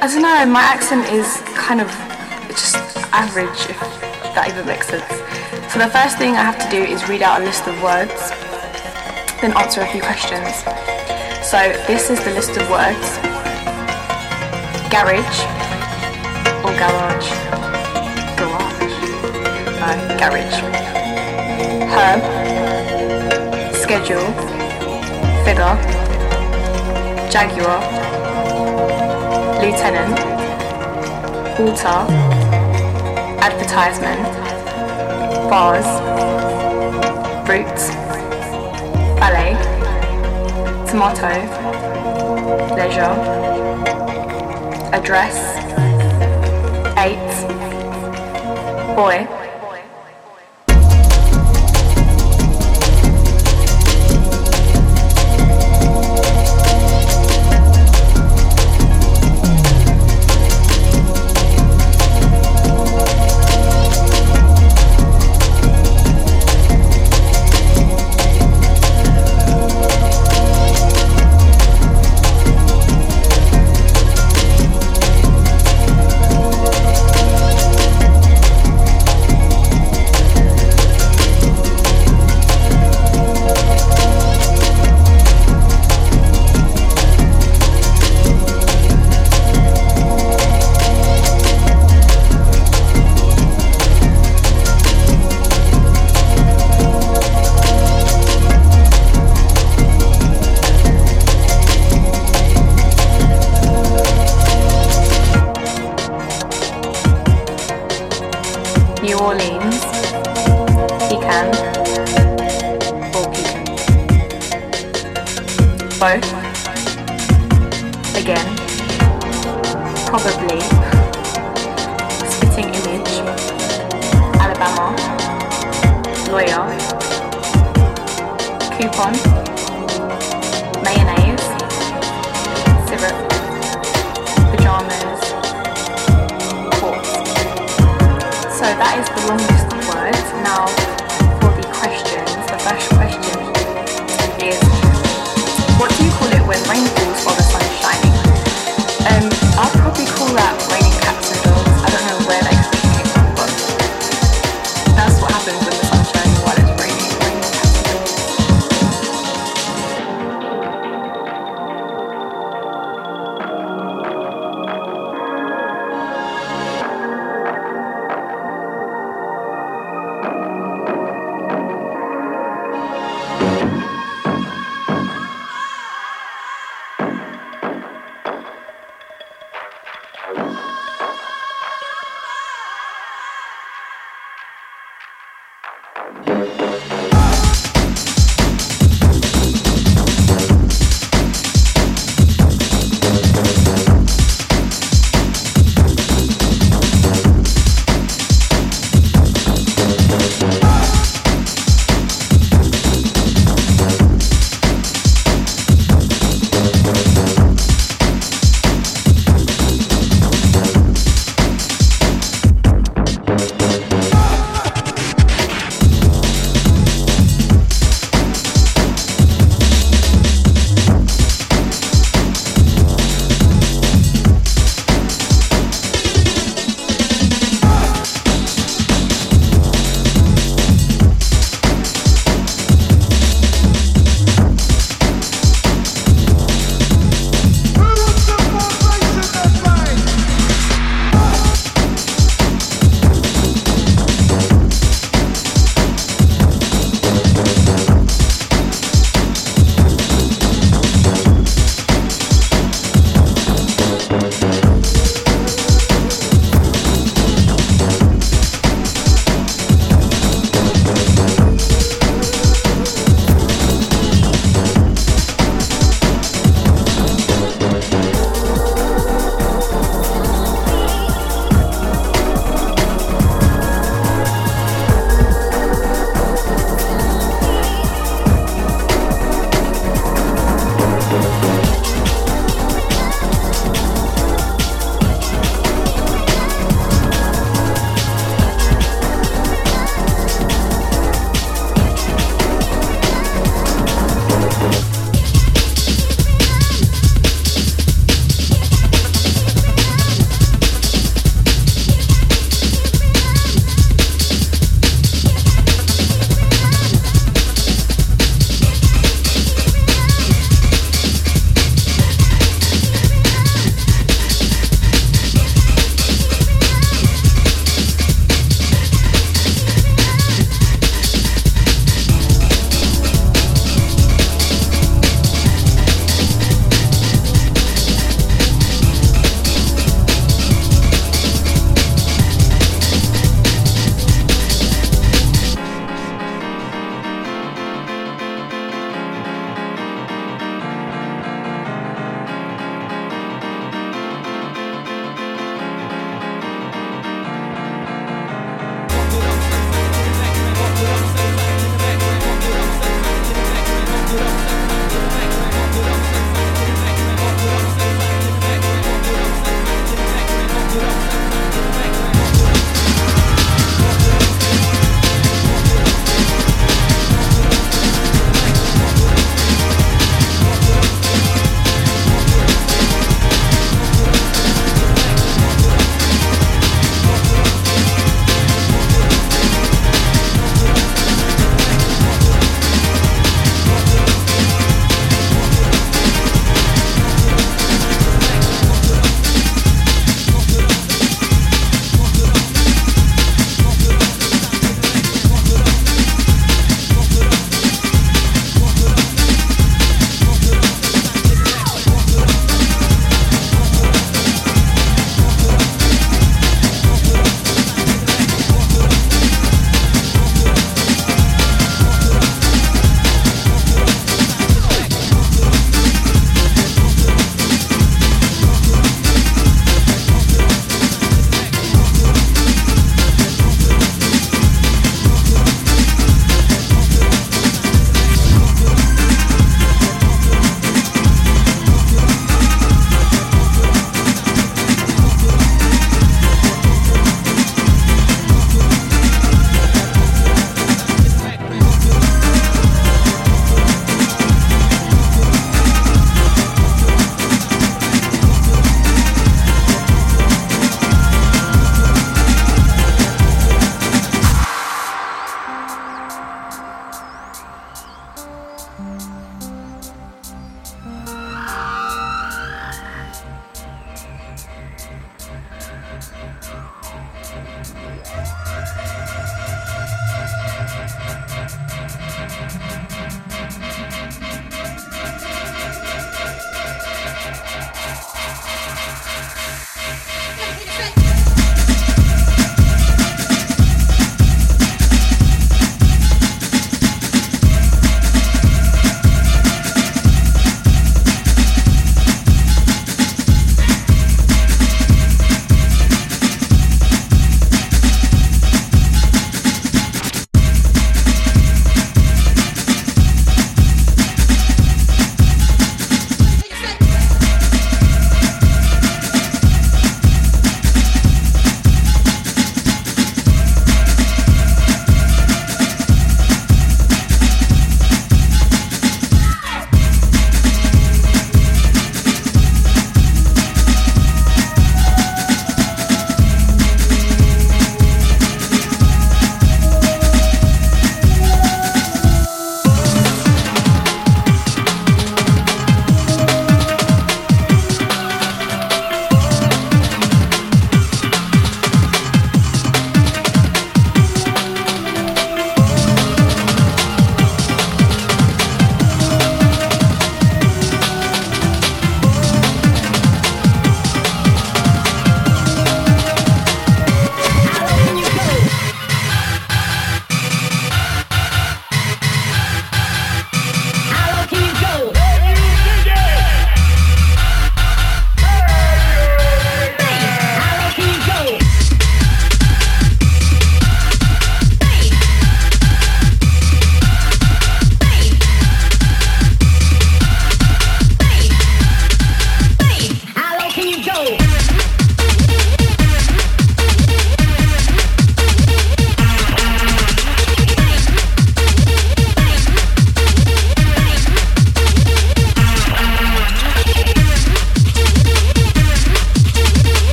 I don't know, my accent is kind of just average, if that even makes sense. So the first thing I have to do is read out a list of words, then answer a few questions. So this is the list of words. Garage or garage? Garage. No, garage. Herb. Schedule. Figure. Jaguar. Lieutenant. Altar. Advertisement. Bars. Fruit. Ballet. Tomato. Leisure. Address. Eight. Boy. New Orleans, pecan, or pecan. Both. Again. Probably. Spitting image. Alabama. Lawyer. Coupon. Mayonnaise. Syrup. Is the longest words. Now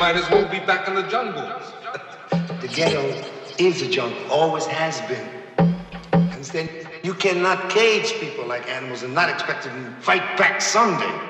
might as well be back in the jungle. The ghetto is a jungle, always has been. Understand? You cannot cage people like animals and not expect them to fight back someday.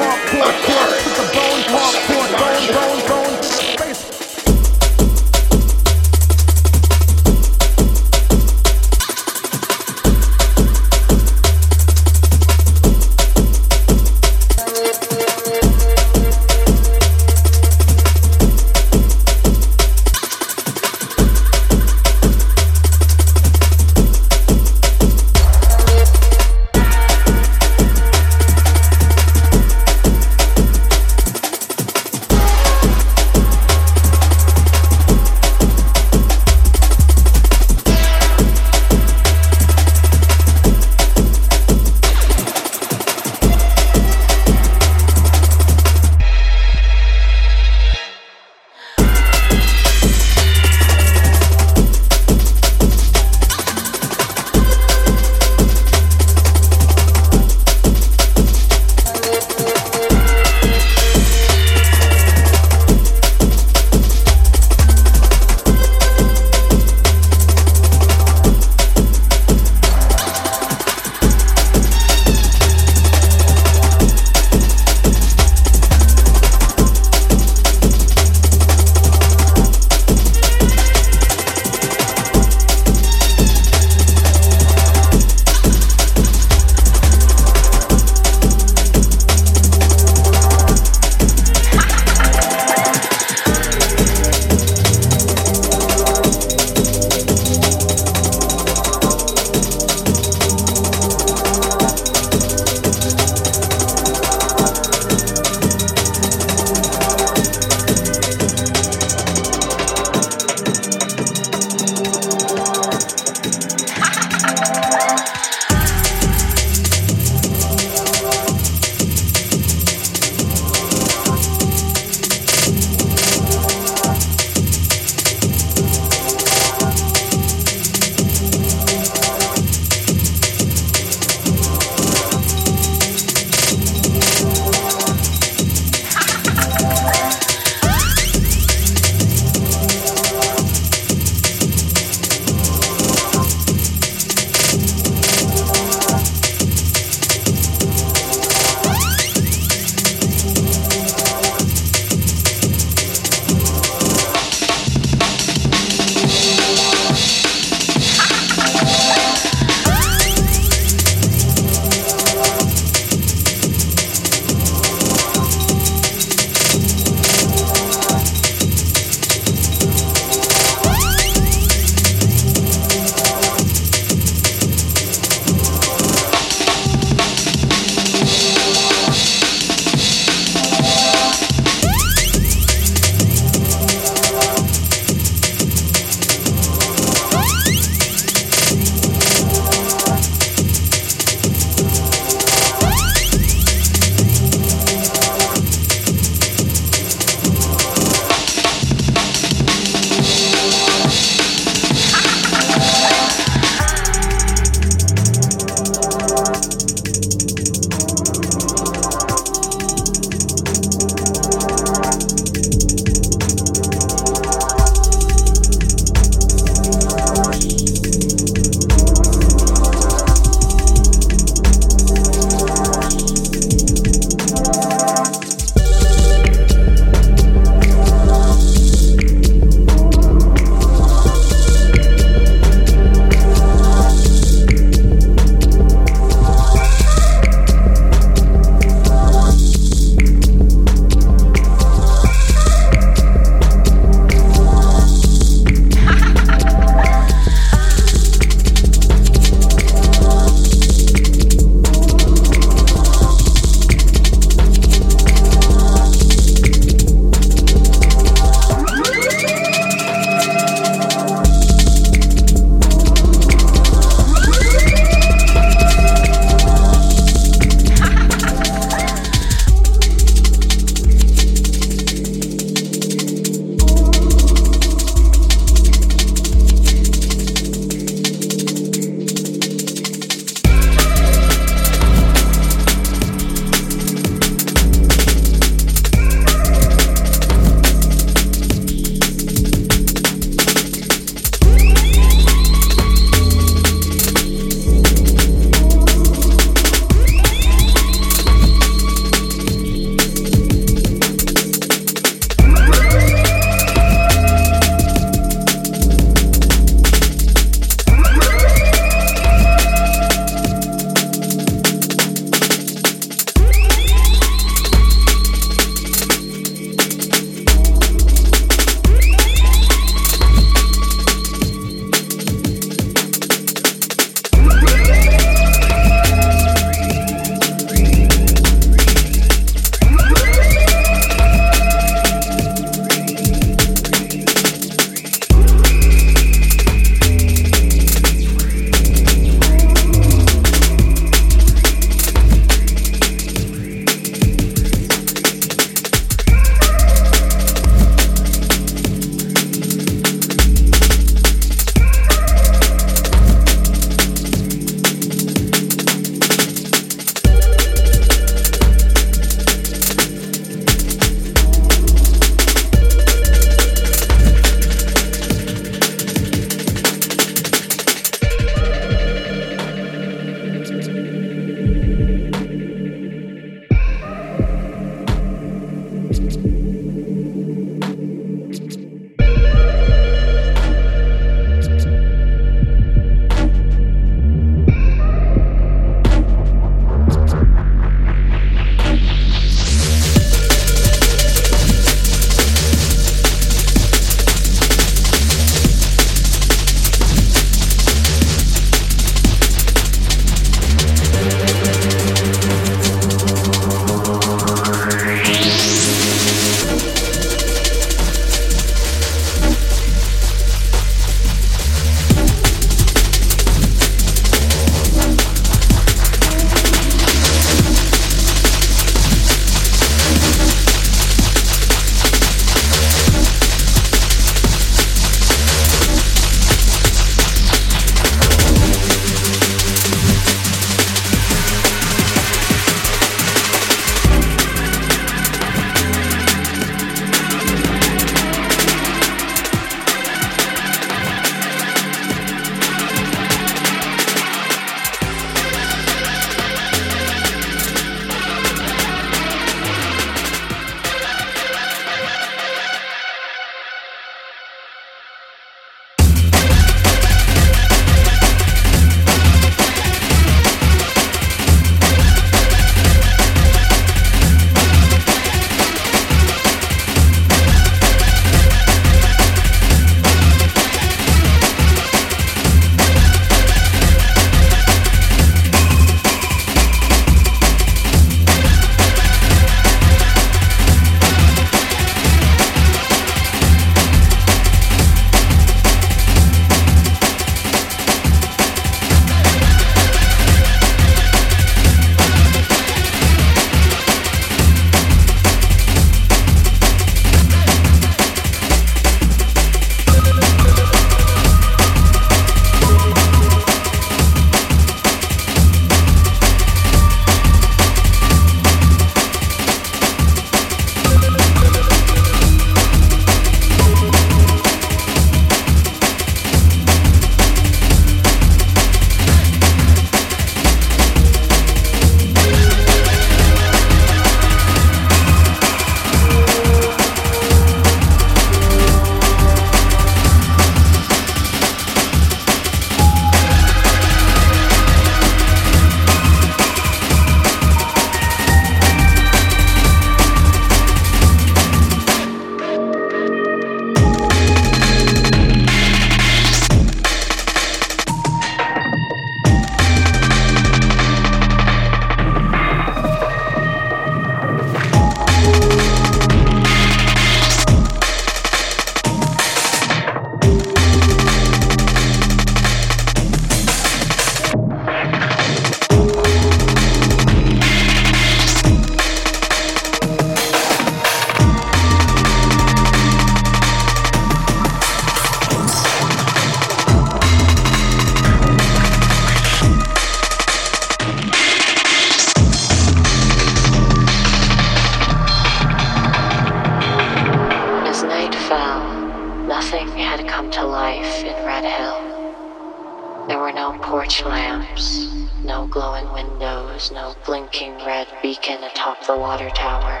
Nothing had come to life in Red Hill. There were no porch lamps, no glowing windows, no blinking red beacon atop the water tower.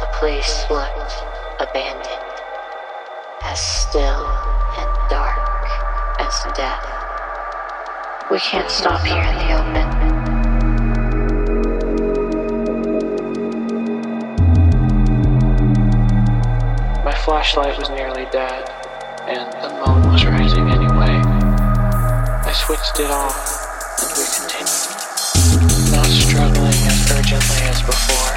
The place looked abandoned, as still and dark as death. We can't stop here in the open. flashlight was nearly dead, and the moon was rising anyway. I switched it off, and we continued, not struggling as urgently as before.